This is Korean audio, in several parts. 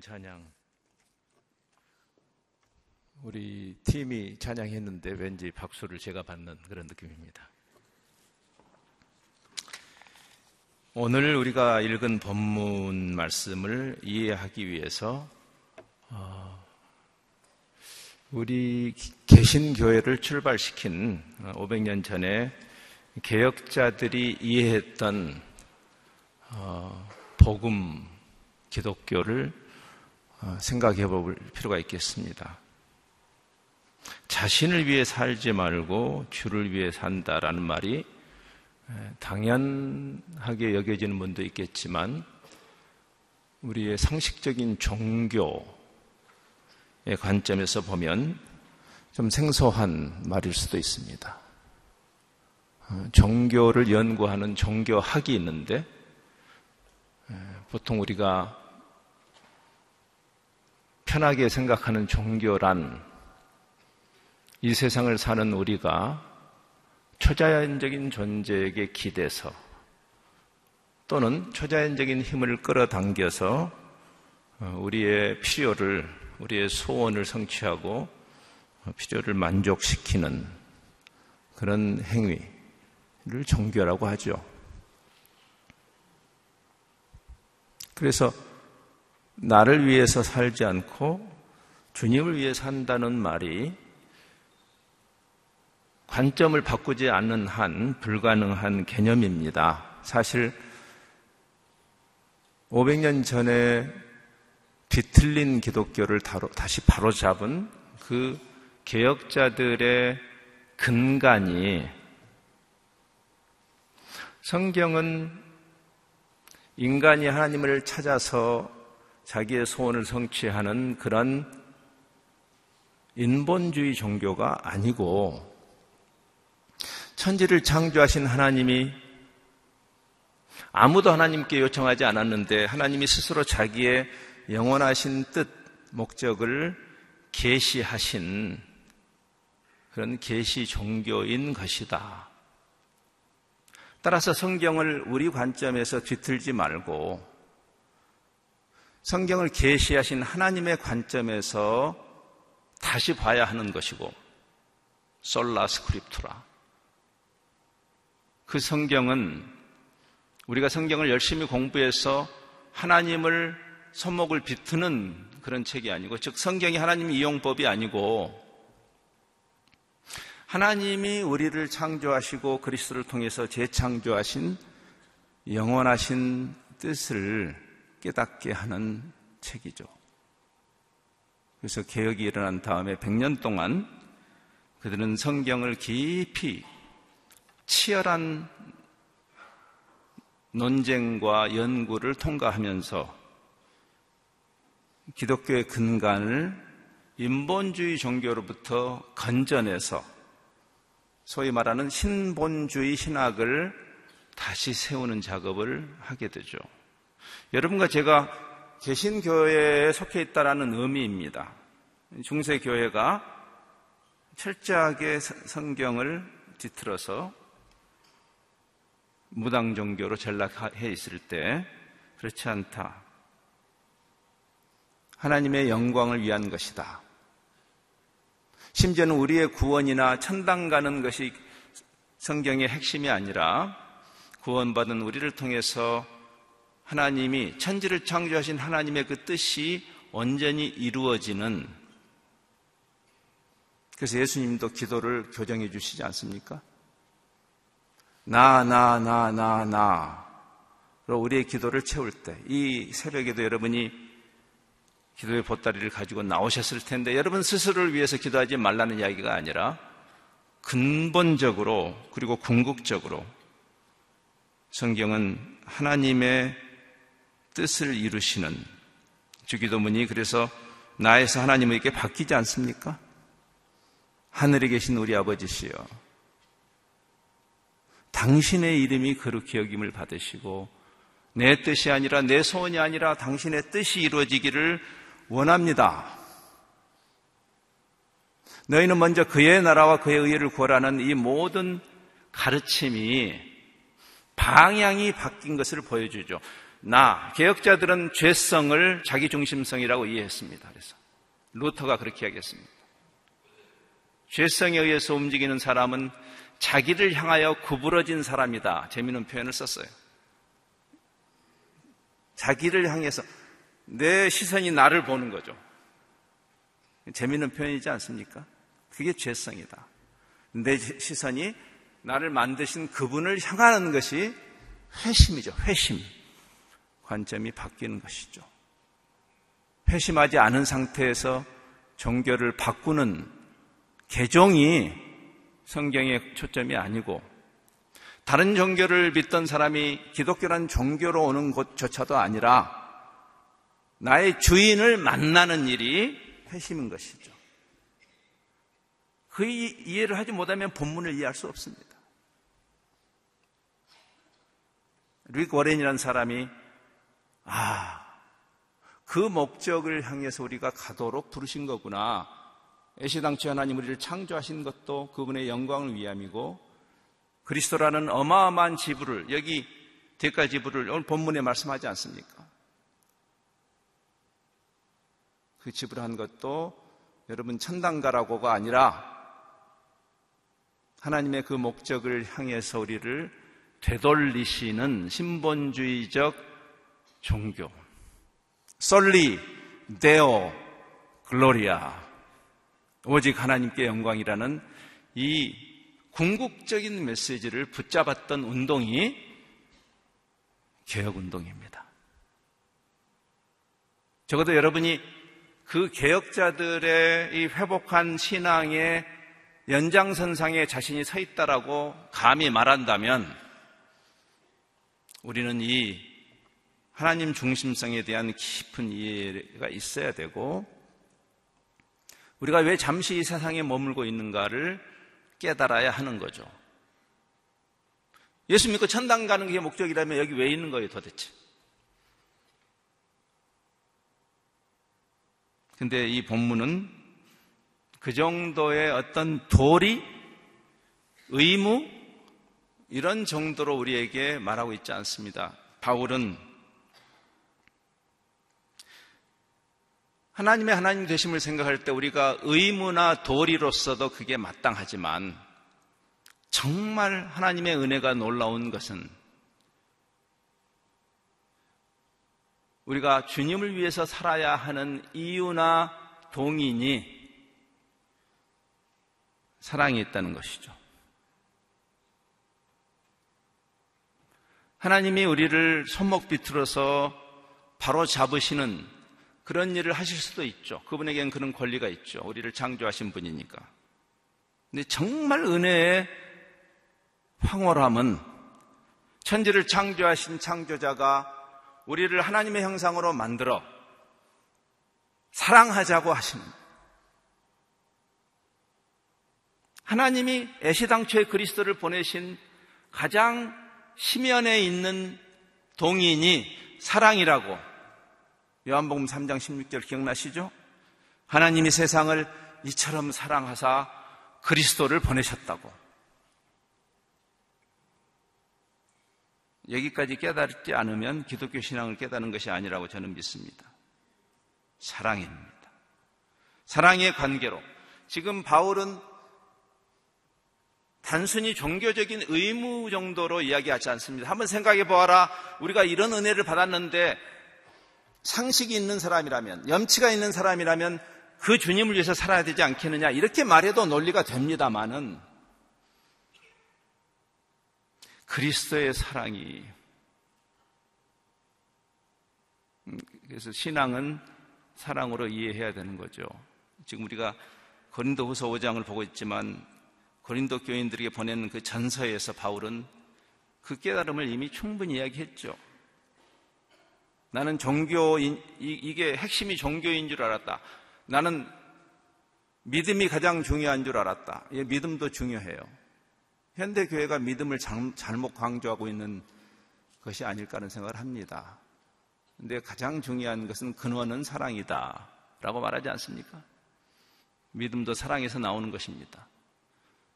찬양. 우리 팀이 찬양했는데 왠지 박수를 제가 받는 그런 느낌입니다. 오늘 우리가 읽은 본문 말씀을 이해하기 위해서 어, 우리 개신교회를 출발시킨 500년 전에 개혁자들이 이해했던 어, 복음 기독교를 어, 생각해 볼 필요가 있겠습니다. 자신을 위해 살지 말고 주를 위해 산다라는 말이 당연하게 여겨지는 분도 있겠지만 우리의 상식적인 종교의 관점에서 보면 좀 생소한 말일 수도 있습니다. 어, 종교를 연구하는 종교학이 있는데 보통 우리가 편하게 생각하는 종교란 이 세상을 사는 우리가 초자연적인 존재에게 기대서 또는 초자연적인 힘을 끌어당겨서 어, 우리의 필요를, 우리의 소원을 성취하고 필요를 만족시키는 그런 행위를 종교라고 하죠. 그래서 나를 위해서 살지 않고 주님을 위해 산다는 말이 관점을 바꾸지 않는 한 불가능한 개념입니다. 사실 500년 전에 뒤틀린 기독교를 다시 바로잡은 그 개혁자들의 근간이 성경은 인간이 하나님을 찾아서 자기의 소원을 성취하는 그런 인본주의 종교가 아니고 천지를 창조하신 하나님이 아무도 하나님께 요청하지 않았는데 하나님이 스스로 자기의 영원하신 뜻, 목적을 계시하신 그런 계시 종교인 것이다. 따라서 성경을 우리 관점에서 뒤틀지 말고 성경을 계시하신 하나님의 관점에서 다시 봐야 하는 것이고 솔라 스크립투라. 그 성경은 우리가 성경을 열심히 공부해서 하나님을 손목을 비트는 그런 책이 아니고 즉 성경이 하나님 이용법이 아니고 하나님이 우리를 창조하시고 그리스도를 통해서 재창조하신 영원하신 뜻을 깨닫게 하는 책이죠. 그래서 개혁이 일어난 다음에 100년 동안 그들은 성경을 깊이 치열한 논쟁과 연구를 통과하면서 기독교의 근간을 인본주의 종교로부터 건져내서 소위 말하는 신본주의 신학을 다시 세우는 작업을 하게 되죠. 여러분과 제가 개신교회에 속해 있다라는 의미입니다. 중세교회가 철저하게 성경을 뒤틀어서 무당 종교로 전락해 있을 때 그렇지 않다. 하나님의 영광을 위한 것이다. 심지어는 우리의 구원이나 천당 가는 것이 성경의 핵심이 아니라 구원받은 우리를 통해서 하나님이 천지를 창조하신 하나님의 그 뜻이 온전히 이루어지는 그래서 예수님도 기도를 교정해 주시지 않습니까? 나, 나, 나, 나, 나. 우리의 기도를 채울 때, 이 새벽에도 여러분이 기도의 보따리를 가지고 나오셨을 텐데, 여러분 스스로를 위해서 기도하지 말라는 이야기가 아니라, 근본적으로, 그리고 궁극적으로, 성경은 하나님의 뜻을 이루시는 주기도문이 그래서 나에서 하나님에게 바뀌지 않습니까? 하늘에 계신 우리 아버지시여. 당신의 이름이 거룩히 여김을 받으시고 내 뜻이 아니라 내 소원이 아니라 당신의 뜻이 이루어지기를 원합니다. 너희는 먼저 그의 나라와 그의 의를 구하라는 이 모든 가르침이 방향이 바뀐 것을 보여주죠. 나, 개혁자들은 죄성을 자기중심성이라고 이해했습니다. 그래서 루터가 그렇게 이야기했습니다. 죄성에 의해서 움직이는 사람은 자기를 향하여 구부러진 사람이다. 재미있는 표현을 썼어요. 자기를 향해서 내 시선이 나를 보는 거죠. 재미있는 표현이지 않습니까? 그게 죄성이다. 내 시선이 나를 만드신 그분을 향하는 것이 회심이죠. 회심. 관점이 바뀌는 것이죠. 회심하지 않은 상태에서 종교를 바꾸는 개종이 성경의 초점이 아니고 다른 종교를 믿던 사람이 기독교란 종교로 오는 것조차도 아니라 나의 주인을 만나는 일이 회심인 것이죠. 그 이해를 하지 못하면 본문을 이해할 수 없습니다. 릭 워렌이라는 사람이 아, 그 목적을 향해서 우리가 가도록 부르신 거구나. 애시당초 하나님 우리를 창조하신 것도 그분의 영광을 위함이고 그리스도라는 어마어마한 지부를 여기 대가 지부를 오늘 본문에 말씀하지 않습니까? 그 지불한 것도 여러분 천당 가라고가 아니라 하나님의 그 목적을 향해서 우리를 되돌리시는 신본주의적 종교. 솔리 데오 글로리아. 오직 하나님께 영광이라는 이 궁극적인 메시지를 붙잡았던 운동이 개혁 운동입니다. 적어도 여러분이 그 개혁자들의 이 회복한 신앙의 연장선상에 자신이 서 있다라고 감히 말한다면 우리는 이 하나님 중심성에 대한 깊은 이해가 있어야 되고 우리가 왜 잠시 이 세상에 머물고 있는가를 깨달아야 하는 거죠. 예수 믿고 천당 가는 게 목적이라면 여기 왜 있는 거예요 도대체? 근데 이 본문은 그 정도의 어떤 도리, 의무, 이런 정도로 우리에게 말하고 있지 않습니다. 바울은 하나님의 하나님 되심을 생각할 때 우리가 의무나 도리로서도 그게 마땅하지만 정말 하나님의 은혜가 놀라운 것은 우리가 주님을 위해서 살아야 하는 이유나 동인이 사랑이 있다는 것이죠. 하나님이 우리를 손목 비틀어서 바로 잡으시는 그런 일을 하실 수도 있죠. 그분에겐 그런 권리가 있죠. 우리를 창조하신 분이니까. 근데 정말 은혜의 황홀함은 천지를 창조하신 창조자가 우리를 하나님의 형상으로 만들어 사랑하자고 하시는 하나님이 애시당초에 그리스도를 보내신 가장 심연에 있는 동인이 사랑이라고 요한복음 3장 16절 기억나시죠? 하나님이 세상을 이처럼 사랑하사 그리스도를 보내셨다고. 여기까지 깨달지 않으면 기독교 신앙을 깨닫는 것이 아니라고 저는 믿습니다. 사랑입니다. 사랑의 관계로. 지금 바울은 단순히 종교적인 의무 정도로 이야기하지 않습니다. 한번 생각해 보아라. 우리가 이런 은혜를 받았는데 상식이 있는 사람이라면, 염치가 있는 사람이라면 그 주님을 위해서 살아야 되지 않겠느냐. 이렇게 말해도 논리가 됩니다만은 그리스도의 사랑이 음, 그래서 신앙은 사랑으로 이해해야 되는 거죠. 지금 우리가 고린도후서 5장을 보고 있지만 고린도 교인들에게 보낸 그 전서에서 바울은 그 깨달음을 이미 충분히 이야기했죠. 나는 종교인, 이게 핵심이 종교인 줄 알았다. 나는 믿음이 가장 중요한 줄 알았다. 예, 믿음도 중요해요. 현대 교회가 믿음을 잘못 강조하고 있는 것이 아닐까 하는 생각을 합니다. 근데 가장 중요한 것은 근원은 사랑이다. 라고 말하지 않습니까? 믿음도 사랑에서 나오는 것입니다.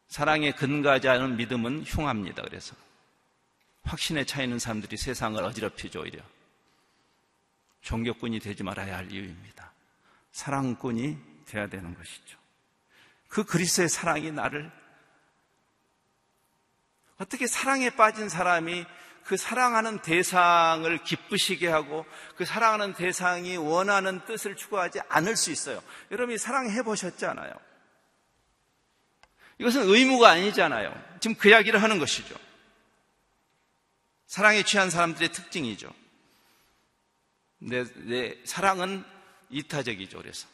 사랑에 근거하지 않은 믿음은 흉합니다. 그래서 확신에 차 있는 사람들이 세상을 어지럽히죠 오히려 종교꾼이 되지 말아야 할 이유입니다. 사랑꾼이 되어야 되는 것이죠. 그 그리스도의 사랑이 나를 어떻게 사랑에 빠진 사람이 그 사랑하는 대상을 기쁘시게 하고 그 사랑하는 대상이 원하는 뜻을 추구하지 않을 수 있어요. 여러분이 사랑해 보셨잖아요. 이것은 의무가 아니잖아요. 지금 그 이야기를 하는 것이죠. 사랑에 취한 사람들의 특징이죠. 내, 내 사랑은 이타적이죠. 그래서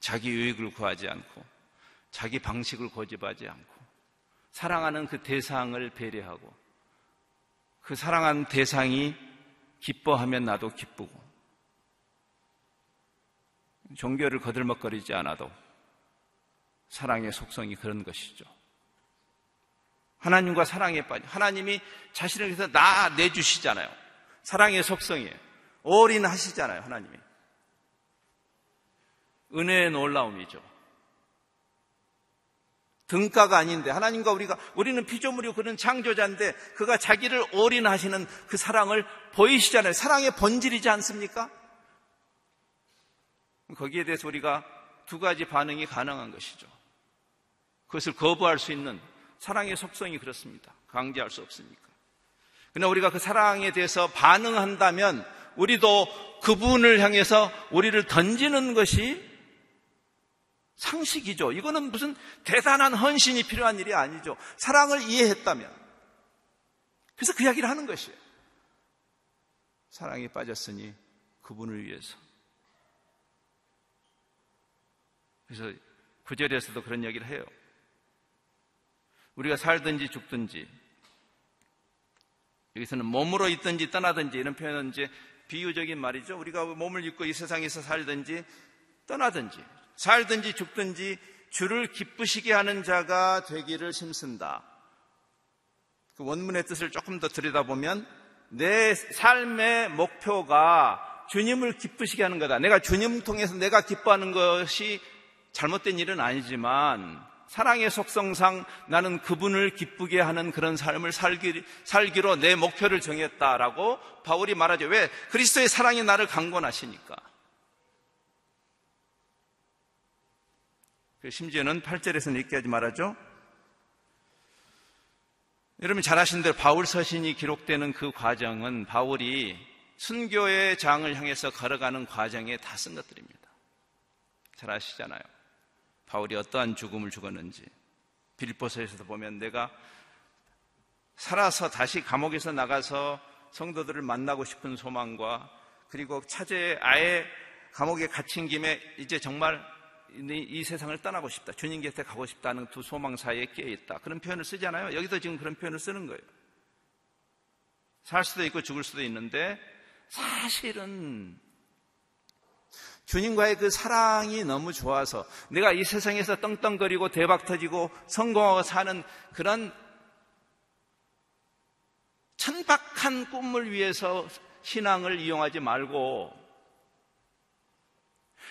자기 유익을 구하지 않고 자기 방식을 고집하지 않고 사랑하는 그 대상을 배려하고 그 사랑하는 대상이 기뻐하면 나도 기쁘고 종교를 거들먹거리지 않아도 사랑의 속성이 그런 것이죠. 하나님과 사랑에 빠져 하나님이 자신을 위해서 나 내주시잖아요. 사랑의 속성이에요. 올인하시잖아요, 하나님이. 은혜의 놀라움이죠. 등가가 아닌데 하나님과 우리가 우리는 피조물이고 그런 창조자인데 그가 자기를 올인하시는 그 사랑을 보이시잖아요. 사랑의 본질이지 않습니까? 거기에 대해서 우리가 두 가지 반응이 가능한 것이죠. 그것을 거부할 수 있는 사랑의 속성이 그렇습니다. 강제할 수 없으니까. 그러나 우리가 그 사랑에 대해서 반응한다면 우리도 그분을 향해서 우리를 던지는 것이 상식이죠. 이거는 무슨 대단한 헌신이 필요한 일이 아니죠. 사랑을 이해했다면. 그래서 그 이야기를 하는 것이에요. 사랑에 빠졌으니 그분을 위해서. 그래서 구절에서도 그런 이야기를 해요. 우리가 살든지 죽든지 여기서는 몸으로 있든지 떠나든지 이런 표현은 이제 비유적인 말이죠. 우리가 몸을 입고 이 세상에서 살든지 떠나든지 살든지 죽든지 주를 기쁘시게 하는 자가 되기를 힘쓴다. 그 원문의 뜻을 조금 더 들여다보면 내 삶의 목표가 주님을 기쁘시게 하는 거다. 내가 주님 통해서 내가 기뻐하는 것이 잘못된 일은 아니지만 사랑의 속성상 나는 그분을 기쁘게 하는 그런 삶을 살기, 살기로 내 목표를 정했다라고 바울이 말하죠. 왜? 그리스도의 사랑이 나를 강권하시니까. 그 심지어는 8절에서는 이렇게 하지 말하죠. 여러분 잘 아시는 대로 바울 서신이 기록되는 그 과정은 바울이 순교의 장을 향해서 걸어가는 과정에 다 쓴 것들입니다. 잘 아시잖아요. 바울이 어떠한 죽음을 죽었는지 빌보서에서도 보면 내가 살아서 다시 감옥에서 나가서 성도들을 만나고 싶은 소망과 그리고 차제 아예 감옥에 갇힌 김에 이제 정말 이 세상을 떠나고 싶다. 주님 곁에 가고 싶다는 두 소망 사이에 끼어 있다. 그런 표현을 쓰잖아요. 여기도 지금 그런 표현을 쓰는 거예요. 살 수도 있고 죽을 수도 있는데 사실은 주님과의 그 사랑이 너무 좋아서 내가 이 세상에서 떵떵거리고 대박 터지고 성공하고 사는 그런 천박한 꿈을 위해서 신앙을 이용하지 말고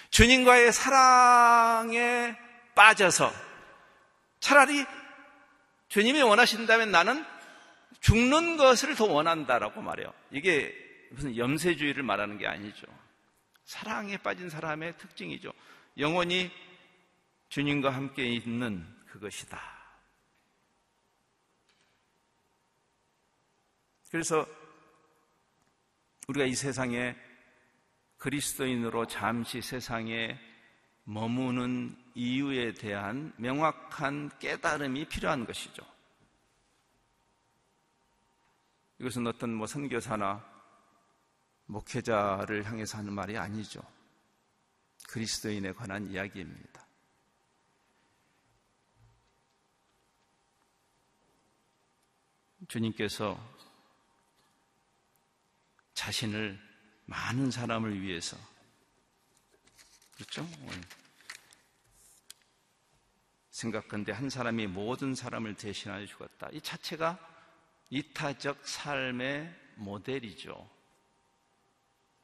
주님과의 사랑에 빠져서 차라리 주님이 원하신다면 나는 죽는 것을 더 원한다라고 말해요. 이게 무슨 염세주의를 말하는 게 아니죠. 사랑에 빠진 사람의 특징이죠. 영원히 주님과 함께 있는 그것이다. 그래서 우리가 이 세상에 그리스도인으로 잠시 세상에 머무는 이유에 대한 명확한 깨달음이 필요한 것이죠. 이것은 어떤 뭐 선교사나 목회자를 향해서 하는 말이 아니죠. 그리스도인에 관한 이야기입니다. 주님께서 자신을 많은 사람을 위해서 그렇죠? 생각건데 한 사람이 모든 사람을 대신하여 죽었다. 이 자체가 이타적 삶의 모델이죠.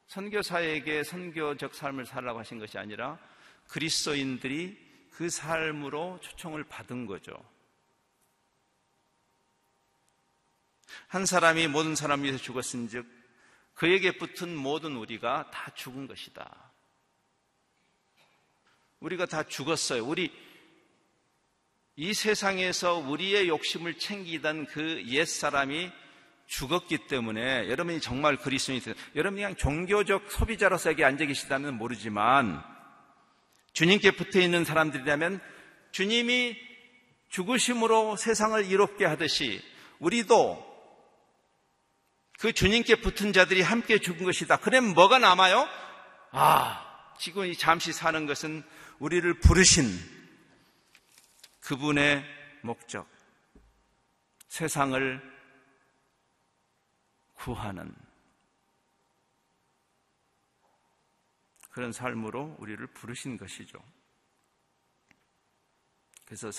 선교사에게 선교적 삶을 살라고 하신 것이 아니라 그리스도인들이 그 삶으로 초청을 받은 거죠. 한 사람이 모든 사람 위해서 죽었은즉 그에게 붙은 모든 우리가 다 죽은 것이다. 우리가 다 죽었어요. 우리 이 세상에서 우리의 욕심을 챙기던 그 옛사람이 죽었기 때문에 여러분이 정말 그리스도인이 되요 여러분이 그냥 종교적 소비자로서 여기 앉아 계시다면 모르지만 주님께 붙어 있는 사람들이라면 주님이 죽으심으로 세상을 이롭게 하듯이 우리도 그 주님께 붙은 자들이 함께 죽은 것이다. 그럼 뭐가 남아요? 아, 지금 이 잠시 사는 것은 우리를 부르신 그분의 목적. 세상을 구하는 그런 삶으로 우리를 부르신 것이죠. 그래서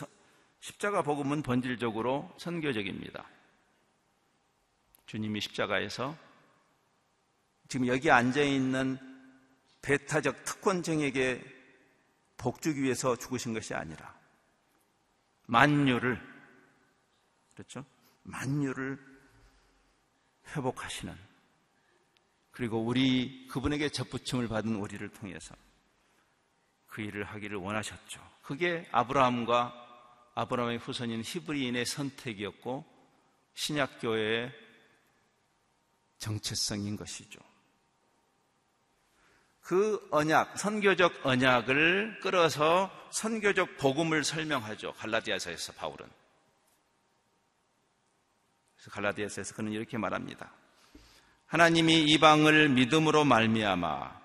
십자가 복음은 본질적으로 선교적입니다. 주님이 십자가에서 지금 여기 앉아 있는 배타적 특권층에게 복주기 위해서 죽으신 것이 아니라 만유를 그렇죠? 만유를 회복하시는 그리고 우리 그분에게 접붙임을 받은 우리를 통해서 그 일을 하기를 원하셨죠. 그게 아브라함과 아브라함의 후손인 히브리인의 선택이었고 신약교회의 정체성인 것이죠. 그 언약, 선교적 언약을 끌어서 선교적 복음을 설명하죠. 갈라디아서에서 바울은. 갈라디아서에서 그는 이렇게 말합니다. 하나님이 이방을 믿음으로 말미암아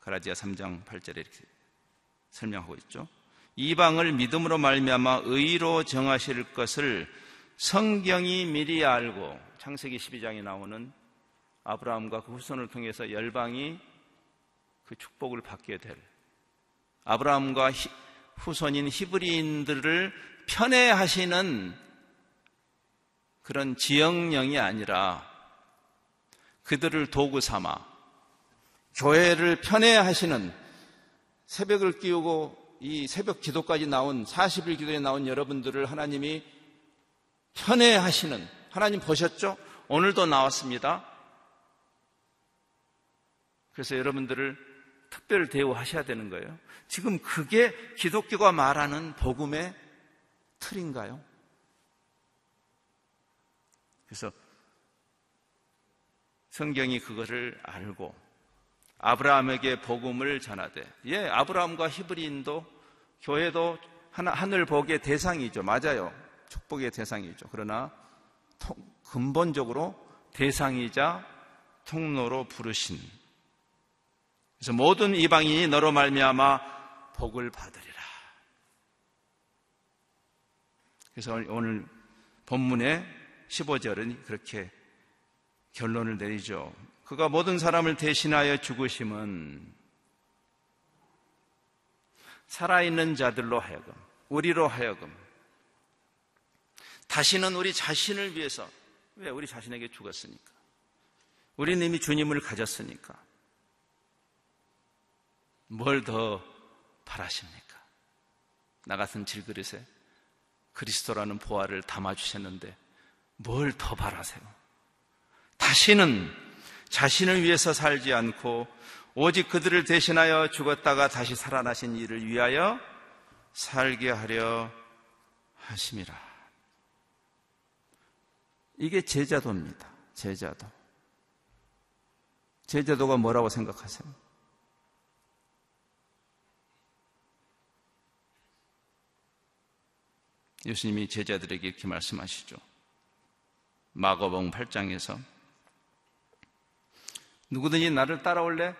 갈라디아 3장 8절에 이렇게 설명하고 있죠. 이방을 믿음으로 말미암아 의로 정하실 것을 성경이 미리 알고 창세기 12장에 나오는 아브라함과 그 후손을 통해서 열방이 그 축복을 받게 될 아브라함과 히, 후손인 히브리인들을 편애하시는 그런 지형령이 아니라 그들을 도구 삼아 교회를 편애하시는 새벽을 끼우고 이 새벽 기도까지 나온 40일 기도에 나온 여러분들을 하나님이 편애하시는 하나님 보셨죠? 오늘도 나왔습니다. 그래서 여러분들을 특별 대우하셔야 되는 거예요. 지금 그게 기독교가 말하는 복음의 틀인가요? 그래서 성경이 그거를 알고 아브라함에게 복음을 전하되 예 아브라함과 히브리인도 교회도 하늘 복의 대상이죠. 맞아요. 축복의 대상이죠. 그러나 근본적으로 대상이자 통로로 부르신. 그래서 모든 이방인이 너로 말미암아 복을 받으리라. 그래서 오늘 본문의 15절은 그렇게 결론을 내리죠. 그가 모든 사람을 대신하여 죽으심은 살아있는 자들로 하여금, 우리로 하여금, 다시는 우리 자신을 위해서, 왜 우리 자신에게 죽었으니까? 우리는 이미 주님을 가졌으니까. 뭘 더 바라십니까? 나 같은 질그릇에 그리스도라는 보화를 담아주셨는데 뭘 더 바라세요? 다시는 자신을 위해서 살지 않고 오직 그들을 대신하여 죽었다가 다시 살아나신 이를 위하여 살게 하려 하심이라. 이게 제자도입니다. 제자도. 제자도가 뭐라고 생각하세요? 예수님이 제자들에게 이렇게 말씀하시죠. 마거봉 8장에서 누구든지 나를 따라올래?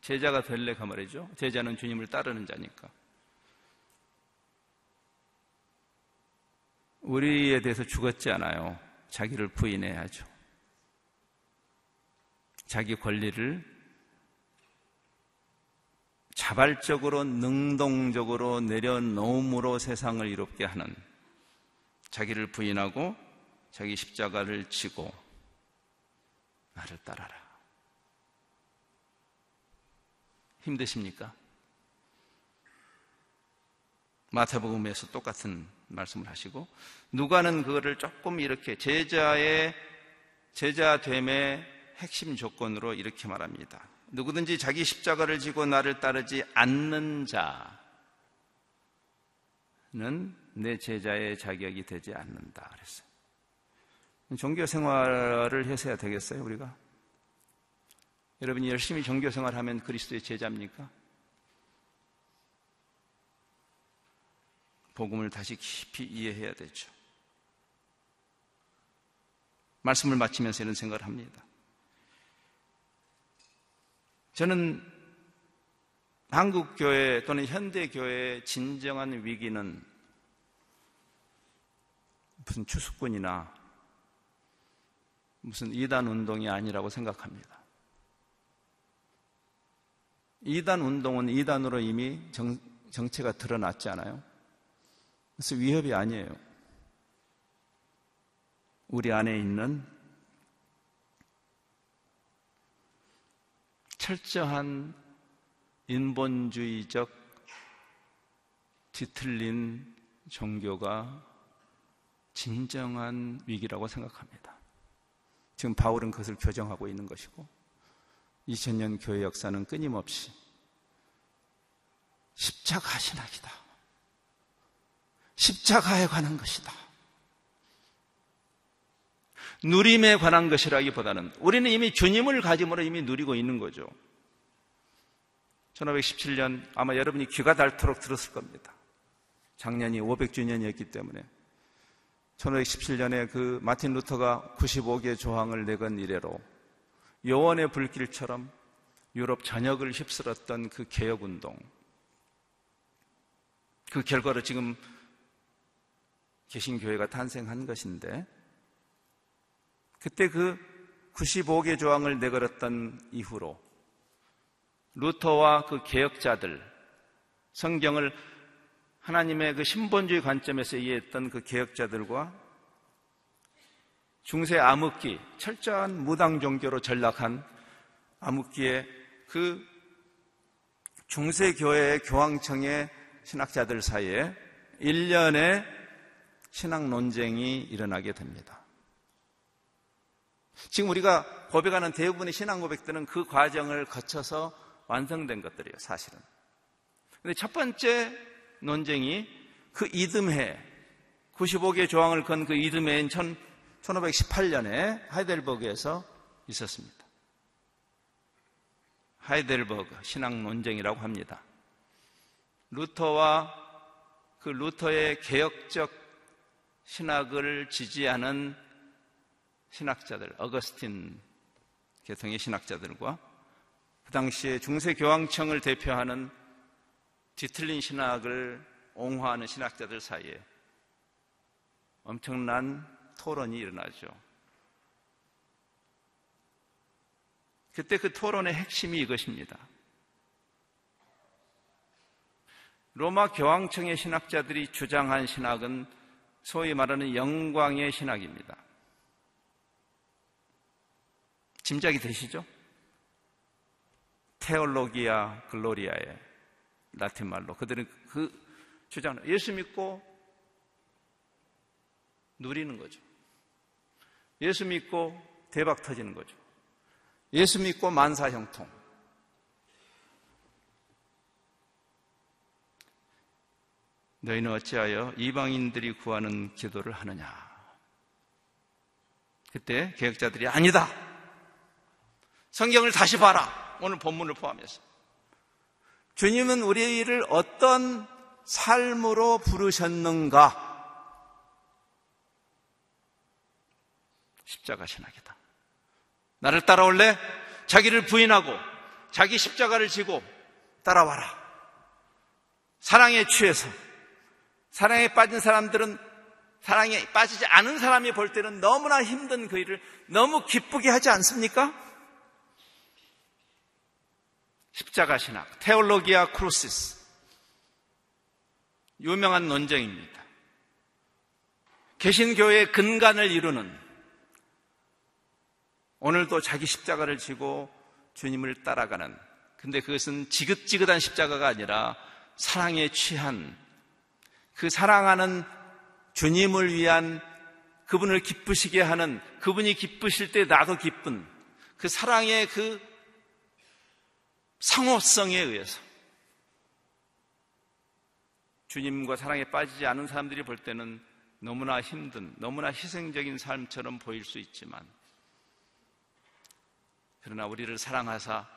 제자가 될래 그 말이죠. 제자는 주님을 따르는 자니까. 우리에 대해서 죽었지 않아요. 자기를 부인해야죠. 자기 권리를 자발적으로 능동적으로 내려놓음으로 세상을 이롭게 하는 자기를 부인하고 자기 십자가를 지고 나를 따라라. 힘드십니까? 마태복음에서 똑같은 말씀을 하시고 누가는 그거를 조금 이렇게 제자의 제자됨의 핵심 조건으로 이렇게 말합니다. 누구든지 자기 십자가를 지고 나를 따르지 않는 자는 내 제자의 자격이 되지 않는다. 그랬어요. 종교 생활을 해서야 되겠어요, 우리가? 여러분이 열심히 종교 생활하면 그리스도의 제자입니까? 복음을 다시 깊이 이해해야 되죠. 말씀을 마치면서 이런 생각을 합니다. 저는 한국 교회 또는 현대 교회의 진정한 위기는 무슨 추수꾼이나 무슨 이단 운동이 아니라고 생각합니다. 이단 운동은 이단으로 이미 정, 정체가 드러났지 않아요? 그래서 위협이 아니에요. 우리 안에 있는 철저한 인본주의적 뒤틀린 종교가 진정한 위기라고 생각합니다. 지금 바울은 그것을 교정하고 있는 것이고 2000년 교회 역사는 끊임없이 십자가 신학이다. 십자가에 관한 것이다. 누림에 관한 것이라기보다는 우리는 이미 주님을 가짐으로 이미 누리고 있는 거죠. 1517년 아마 여러분이 귀가 닳도록 들었을 겁니다. 작년이 500주년이었기 때문에 1517년에 그 마틴 루터가 95개 조항을 내건 이래로 여원의 불길처럼 유럽 전역을 휩쓸었던 그 개혁운동. 그 결과로 지금 개신교회가 탄생한 것인데 그때 그 95개 조항을 내걸었던 이후로 루터와 그 개혁자들 성경을 하나님의 그 신본주의 관점에서 이해했던 그 개혁자들과 중세 암흑기 철저한 무당 종교로 전락한 암흑기의 그 중세 교회의 교황청의 신학자들 사이에 1년의 신앙 논쟁이 일어나게 됩니다. 지금 우리가 고백하는 대부분의 신앙 고백들은 그 과정을 거쳐서 완성된 것들이에요, 사실은. 근데 첫 번째 논쟁이 그 이듬해, 95개 조항을 건 그 이듬해인 1518년에 하이델버그에서 있었습니다. 하이델버그 신앙 논쟁이라고 합니다. 루터와 그 루터의 개혁적 신학을 지지하는 신학자들, 어거스틴 계통의 신학자들과 그 당시에 중세 교황청을 대표하는 뒤틀린 신학을 옹호하는 신학자들 사이에 엄청난 토론이 일어나죠. 그때 그 토론의 핵심이 이것입니다. 로마 교황청의 신학자들이 주장한 신학은 소위 말하는 영광의 신학입니다. 짐작이 되시죠? 테올로기아 글로리아의 라틴 말로 그들은 그 주장을 예수 믿고 누리는 거죠. 예수 믿고 대박 터지는 거죠. 예수 믿고 만사 형통. 너희는 어찌하여 이방인들이 구하는 기도를 하느냐? 그때 개혁자들이 아니다. 성경을 다시 봐라. 오늘 본문을 포함해서. 주님은 우리를 어떤 삶으로 부르셨는가? 십자가 신학이다. 나를 따라올래? 자기를 부인하고 자기 십자가를 지고 따라와라. 사랑에 취해서 사랑에 빠진 사람들은 사랑에 빠지지 않은 사람이 볼 때는 너무나 힘든 그 일을 너무 기쁘게 하지 않습니까? 십자가 신학, theologia crucis. 유명한 논쟁입니다. 개신교의 근간을 이루는 오늘도 자기 십자가를 지고 주님을 따라가는 근데 그것은 지긋지긋한 십자가가 아니라 사랑에 취한 그 사랑하는 주님을 위한 그분을 기쁘시게 하는 그분이 기쁘실 때 나도 기쁜 그 사랑의 그 상호성에 의해서 주님과 사랑에 빠지지 않은 사람들이 볼 때는 너무나 힘든, 너무나 희생적인 삶처럼 보일 수 있지만, 그러나 우리를 사랑하사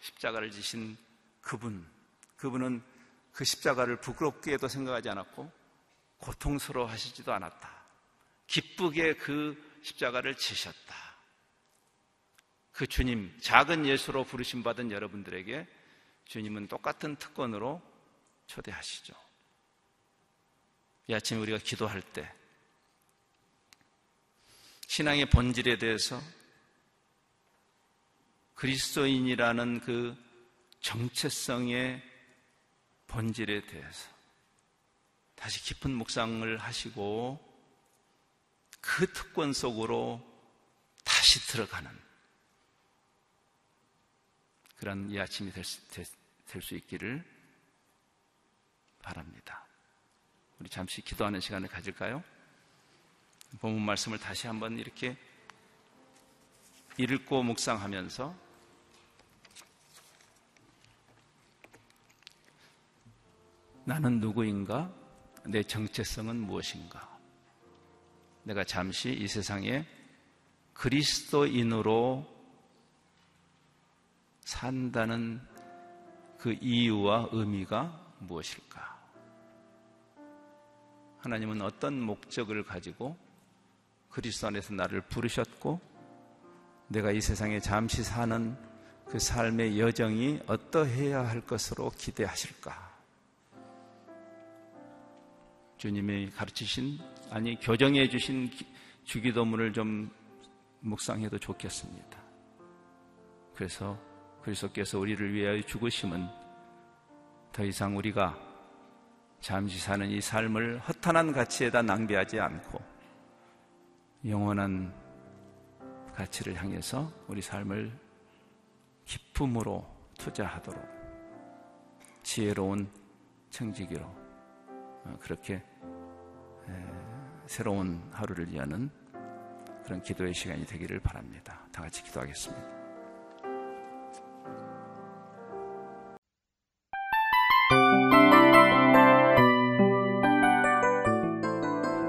십자가를 지신 그분, 그분은 그 십자가를 부끄럽게도 생각하지 않았고, 고통스러워 하시지도 않았다. 기쁘게 그 십자가를 지셨다. 그 주님, 작은 예수로 부르심 받은 여러분들에게 주님은 똑같은 특권으로 초대하시죠. 이 아침에 우리가 기도할 때 신앙의 본질에 대해서 그리스도인이라는 그 정체성의 본질에 대해서 다시 깊은 묵상을 하시고 그 특권 속으로 다시 들어가는 그런 이 아침이 될 수 있기를 바랍니다. 우리 잠시 기도하는 시간을 가질까요? 본문 말씀을 다시 한번 이렇게 읽고 묵상하면서 나는 누구인가? 내 정체성은 무엇인가? 내가 잠시 이 세상에 그리스도인으로 산다는 그 이유와 의미가 무엇일까? 하나님은 어떤 목적을 가지고 그리스도 안에서 나를 부르셨고 내가 이 세상에 잠시 사는 그 삶의 여정이 어떠해야 할 것으로 기대하실까? 주님이 가르치신 아니 교정해 주신 주기도문을 좀 묵상해도 좋겠습니다. 그래서 그리스도께서 우리를 위하여 죽으심은 더 이상 우리가 잠시 사는 이 삶을 허탄한 가치에다 낭비하지 않고 영원한 가치를 향해서 우리 삶을 기쁨으로 투자하도록 지혜로운 청지기로 어, 그렇게 새로운 하루를 위하는 그런 기도의 시간이 되기를 바랍니다. 다 같이 기도하겠습니다.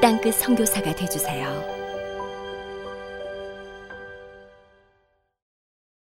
땅끝 성교사가 되주세요